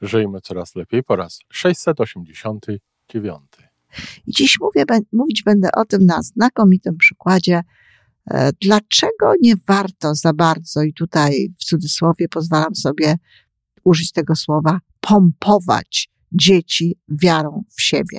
Żyjmy coraz lepiej po raz 689. I dziś mówię, mówić będę o tym na znakomitym przykładzie, e, dlaczego nie warto za bardzo, i tutaj w cudzysłowie pozwalam sobie użyć tego słowa, pompować dzieci wiarą w siebie.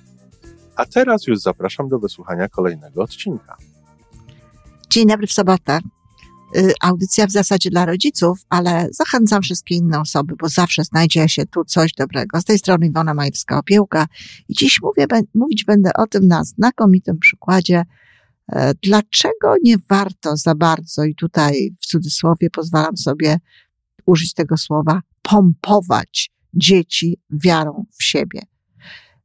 A teraz już zapraszam do wysłuchania kolejnego odcinka. Dzień dobry w sobotę. Y, audycja w zasadzie dla rodziców, ale zachęcam wszystkie inne osoby, bo zawsze znajdzie się tu coś dobrego. Z tej strony Iwona Majewska-Opiełka i dziś mówię, mówić będę o tym na znakomitym przykładzie, e, dlaczego nie warto za bardzo, i tutaj w cudzysłowie pozwalam sobie użyć tego słowa, pompować dzieci wiarą w siebie.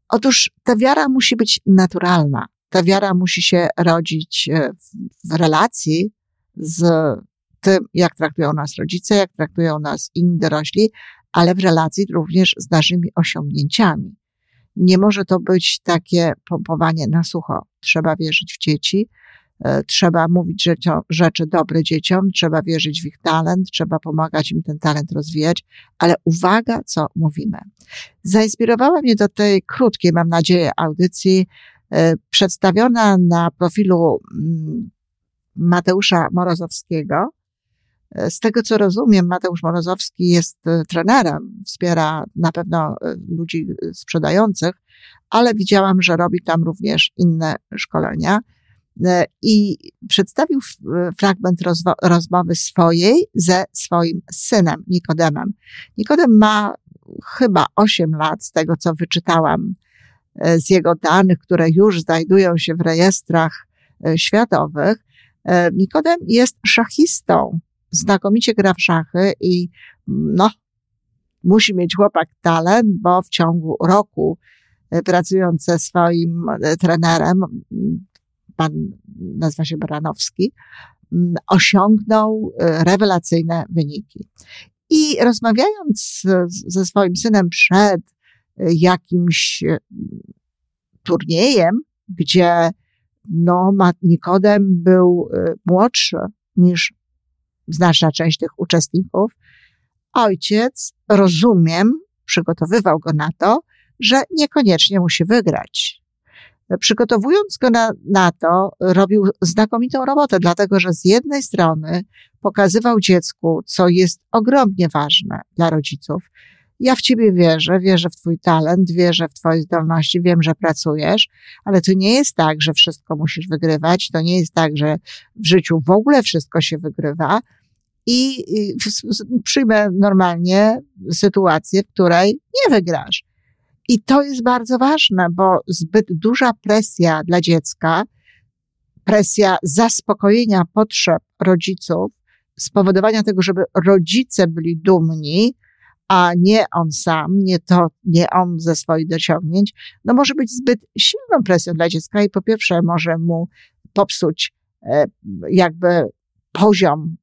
Otóż ta wiara musi być naturalna. Ta wiara musi się rodzić e, w, relacji z tym, jak traktują nas rodzice, jak traktują nas inni dorośli, ale w relacji również z naszymi osiągnięciami. Nie może to być takie pompowanie na sucho. Trzeba wierzyć w dzieci, trzeba mówić rzeczy dobre dzieciom, trzeba wierzyć w ich talent, trzeba pomagać im ten talent rozwijać, ale uwaga, co mówimy. Zainspirowała mnie do tej krótkiej, mam nadzieję, audycji, e, przedstawiona na profilu mm, Mateusza Morozowskiego. E, z tego co rozumiem, Mateusz Morozowski jest trenerem, wspiera na pewno ludzi sprzedających, ale widziałam, że robi tam również inne szkolenia. E, i przedstawił fragment rozmowy swojej ze swoim synem Nikodemem. Nikodem ma chyba 8 lat, z tego co wyczytałam e, z jego danych, które już znajdują się w rejestrach e, światowych. Nikodem jest szachistą, znakomicie gra w szachy i no, musi mieć chłopak talent, bo w ciągu roku pracując ze swoim trenerem, pan nazywa się Baranowski, mm, osiągnął e, rewelacyjne wyniki. I rozmawiając ze swoim synem przed e, jakimś e, turniejem, gdzie no, Nikodem był młodszy niż znaczna część tych uczestników, ojciec, rozumiem, przygotowywał go na to, że niekoniecznie musi wygrać przygotowując go na, na to, robił znakomitą robotę, dlatego że z jednej strony pokazywał dziecku, co jest ogromnie ważne dla rodziców. Ja w ciebie wierzę, wierzę w twój talent, wierzę w twoje zdolności, wiem, że pracujesz, ale to nie jest tak, że wszystko musisz wygrywać, to nie jest tak, że w życiu w ogóle wszystko się wygrywa. I przyjmę normalnie sytuację, w której nie wygrasz. I to jest bardzo ważne, bo zbyt duża presja dla dziecka, presja zaspokojenia potrzeb rodziców, spowodowania tego, żeby rodzice byli dumni, a nie on sam, nie to, nie on ze swoich dociągnięć, no może być zbyt silną presją dla dziecka i po pierwsze może mu popsuć e, jakby poziom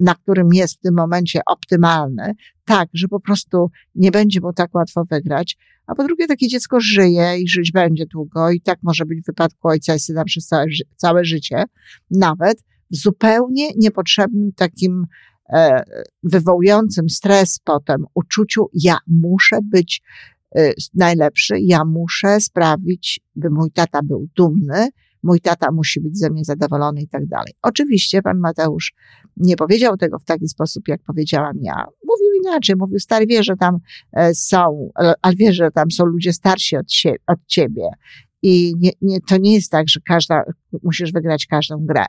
na którym jest w tym momencie optymalny, tak, że po prostu nie będzie mu tak łatwo wygrać. A po drugie, takie dziecko żyje i żyć będzie długo i tak może być w wypadku ojca i syna przez całe, całe życie, nawet w zupełnie niepotrzebnym takim e, wywołującym stres potem uczuciu, ja muszę być e, najlepszy, ja muszę sprawić, by mój tata był dumny, mój tata musi być ze mnie zadowolony i tak dalej. Oczywiście pan Mateusz nie powiedział tego w taki sposób, jak powiedziałam ja. Mówił inaczej, mówił, stary, wie, że tam e, są, ale wie, że tam są ludzie starsi od, sie, od ciebie. I nie, nie, to nie jest tak, że każda, musisz wygrać każdą grę.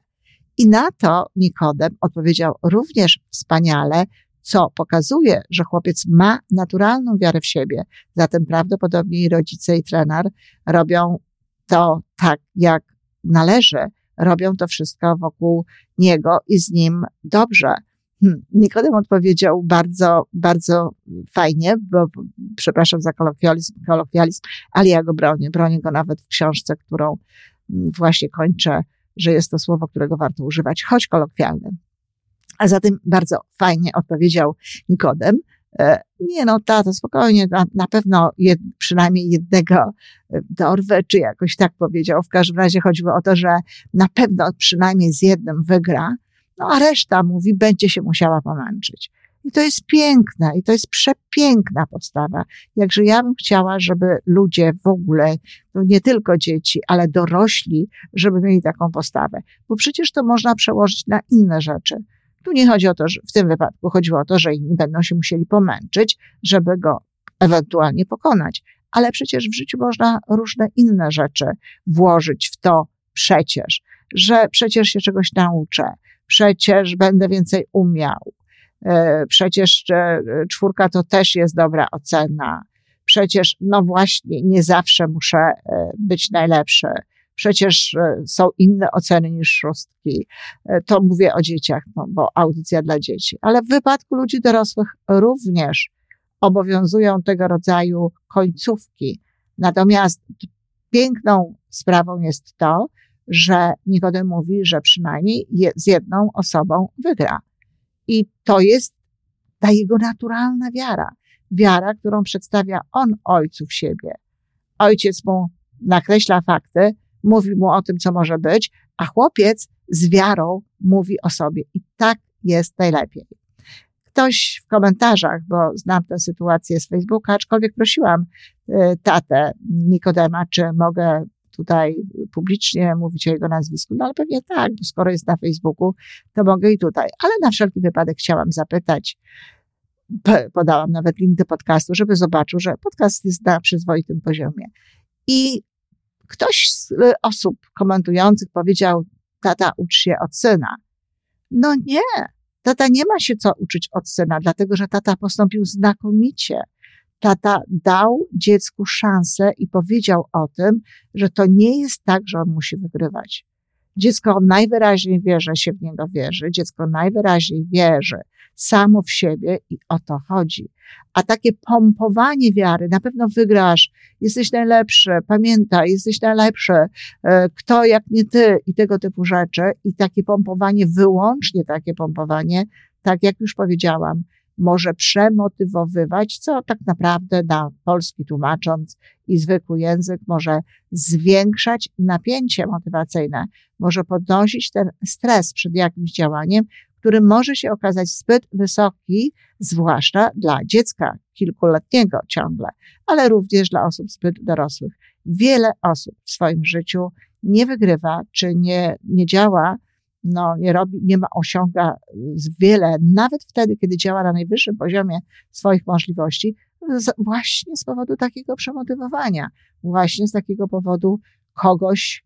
I na to Nikodem odpowiedział również wspaniale, co pokazuje, że chłopiec ma naturalną wiarę w siebie. Zatem prawdopodobnie i rodzice, i trener robią to tak, jak należy, robią to wszystko wokół niego i z nim dobrze. Hmm. Nikodem odpowiedział bardzo, bardzo fajnie, bo przepraszam za kolokwializm, kolokwializm, ale ja go bronię. Bronię go nawet w książce, którą mm, właśnie kończę, że jest to słowo, którego warto używać, choć kolokwialne. A zatem bardzo fajnie odpowiedział Nikodem. E, nie no, tato, spokojnie, na, na pewno jed, przynajmniej jednego e, dorwę, czy jakoś tak powiedział. W każdym razie chodziło o to, że na pewno przynajmniej z jednym wygra, no a reszta, mówi, będzie się musiała pomęczyć. I to jest piękne, i to jest przepiękna postawa. Jakże ja bym chciała, żeby ludzie w ogóle, no nie tylko dzieci, ale dorośli, żeby mieli taką postawę. Bo przecież to można przełożyć na inne rzeczy. Tu nie chodzi o to, że w tym wypadku chodziło o to, że inni będą się musieli pomęczyć, żeby go ewentualnie pokonać. Ale przecież w życiu można różne inne rzeczy włożyć w to przecież, że przecież się czegoś nauczę, przecież będę więcej umiał, e, przecież e, czwórka to też jest dobra ocena, przecież no właśnie nie zawsze muszę e, być najlepszy, przecież są inne oceny niż szóstki. To mówię o dzieciach, no, bo audycja dla dzieci. Ale w wypadku ludzi dorosłych również obowiązują tego rodzaju końcówki. Natomiast piękną sprawą jest to, że Nikodem mówi, że przynajmniej z jedną osobą wygra. I to jest ta jego naturalna wiara. Wiara, którą przedstawia on ojców siebie. Ojciec mu nakreśla fakty, mówi mu o tym, co może być, a chłopiec z wiarą mówi o sobie. I tak jest najlepiej. Ktoś w komentarzach, bo znam tę sytuację z Facebooka, aczkolwiek prosiłam y, tatę Nikodema, czy mogę tutaj publicznie mówić o jego nazwisku, no ale pewnie tak, bo skoro jest na Facebooku, to mogę i tutaj. Ale na wszelki wypadek chciałam zapytać, podałam nawet link do podcastu, żeby zobaczył, że podcast jest na przyzwoitym poziomie. I ktoś z y, osób komentujących powiedział, tata ucz się od syna. No nie, tata nie ma się co uczyć od syna, dlatego że tata postąpił znakomicie tata dał dziecku szansę i powiedział o tym, że to nie jest tak, że on musi wygrywać. Dziecko najwyraźniej wie, że się w niego wierzy, dziecko najwyraźniej wierzy samo w siebie i o to chodzi. A takie pompowanie wiary, na pewno wygrasz, jesteś najlepszy, pamiętaj, jesteś najlepszy, e, kto jak nie ty i tego typu rzeczy. I takie pompowanie, wyłącznie takie pompowanie, tak jak już powiedziałam, może przemotywowywać, co tak naprawdę na polski tłumacząc i zwykły język może zwiększać napięcie motywacyjne, może podnosić ten stres przed jakimś działaniem, który może się okazać zbyt wysoki, zwłaszcza dla dziecka kilkuletniego ciągle, ale również dla osób zbyt dorosłych. Wiele osób w swoim życiu nie wygrywa, czy nie, nie działa no, nie robi, nie ma, osiąga wiele, nawet wtedy, kiedy działa na najwyższym poziomie swoich możliwości, z, właśnie z powodu takiego przemotywowania, właśnie z takiego powodu kogoś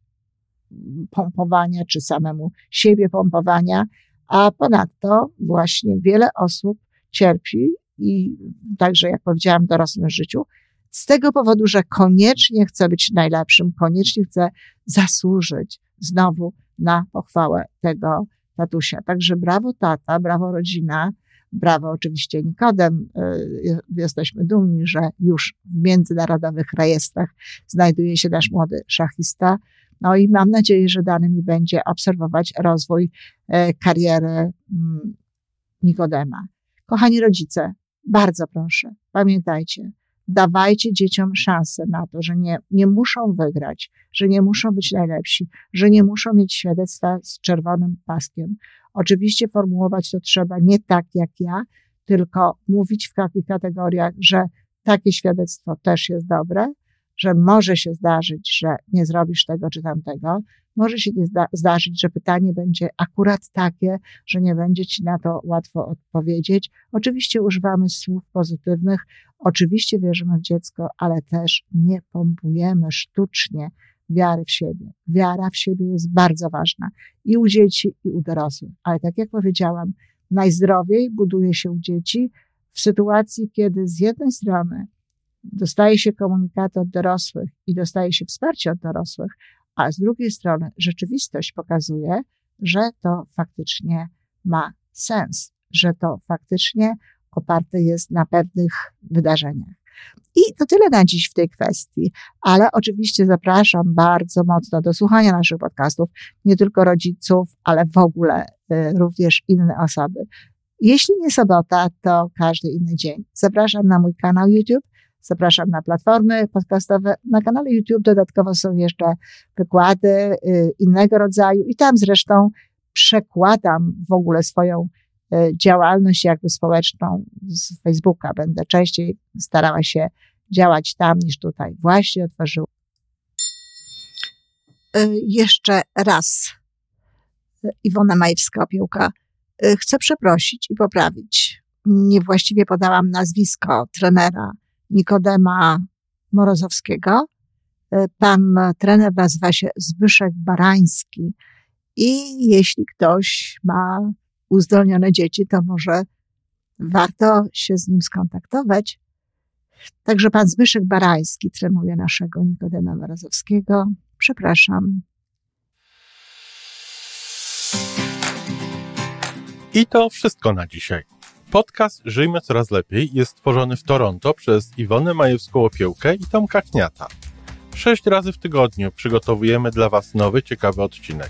pompowania, czy samemu siebie pompowania, a ponadto właśnie wiele osób cierpi i także, jak powiedziałam, w dorosłym życiu, z tego powodu, że koniecznie chce być najlepszym, koniecznie chce zasłużyć znowu na pochwałę tego tatusia. Także brawo tata, brawo rodzina, brawo oczywiście Nikodem. Y, jesteśmy dumni, że już w międzynarodowych rejestrach znajduje się nasz młody szachista. No i mam nadzieję, że dany mi będzie obserwować rozwój e, kariery mm, Nikodema. Kochani rodzice, bardzo proszę, pamiętajcie, dawajcie dzieciom szansę na to, że nie, nie muszą wygrać, że nie muszą być najlepsi, że nie muszą mieć świadectwa z czerwonym paskiem. Oczywiście formułować to trzeba nie tak jak ja, tylko mówić w takich kategoriach, że takie świadectwo też jest dobre, że może się zdarzyć, że nie zrobisz tego czy tamtego. Może się nie zda zdarzyć, że pytanie będzie akurat takie, że nie będzie ci na to łatwo odpowiedzieć. Oczywiście używamy słów pozytywnych, oczywiście wierzymy w dziecko, ale też nie pompujemy sztucznie wiary w siebie. Wiara w siebie jest bardzo ważna i u dzieci, i u dorosłych. Ale tak jak powiedziałam, najzdrowiej buduje się u dzieci w sytuacji, kiedy z jednej strony dostaje się komunikaty od dorosłych i dostaje się wsparcie od dorosłych, a z drugiej strony rzeczywistość pokazuje, że to faktycznie ma sens, że to faktycznie oparte jest na pewnych wydarzeniach. I to tyle na dziś w tej kwestii, ale oczywiście zapraszam bardzo mocno do słuchania naszych podcastów, nie tylko rodziców, ale w ogóle y, również inne osoby. Jeśli nie sobota, to każdy inny dzień. Zapraszam na mój kanał YouTube, zapraszam na platformy podcastowe. Na kanale YouTube dodatkowo są jeszcze wykłady y, innego rodzaju i tam zresztą przekładam w ogóle swoją działalność jakby społeczną z Facebooka. Będę częściej starała się działać tam niż tutaj. Właśnie otworzyłam. Jeszcze raz. Iwona Majewska-Opiełka chcę przeprosić i poprawić. Niewłaściwie podałam nazwisko trenera Nikodema Morozowskiego. Pan trener nazywa się Zbyszek Barański i jeśli ktoś ma uzdolnione dzieci, to może warto się z nim skontaktować. Także pan Zbyszek Barański trenuje naszego Nikodema Morozowskiego. Przepraszam, I to wszystko na dzisiaj. Podcast Żyjmy Coraz Lepiej jest stworzony w Toronto przez Iwonę Majewską-Opiełkę i Tomka Kniata. Sześć razy w tygodniu przygotowujemy dla Was nowy, ciekawy odcinek.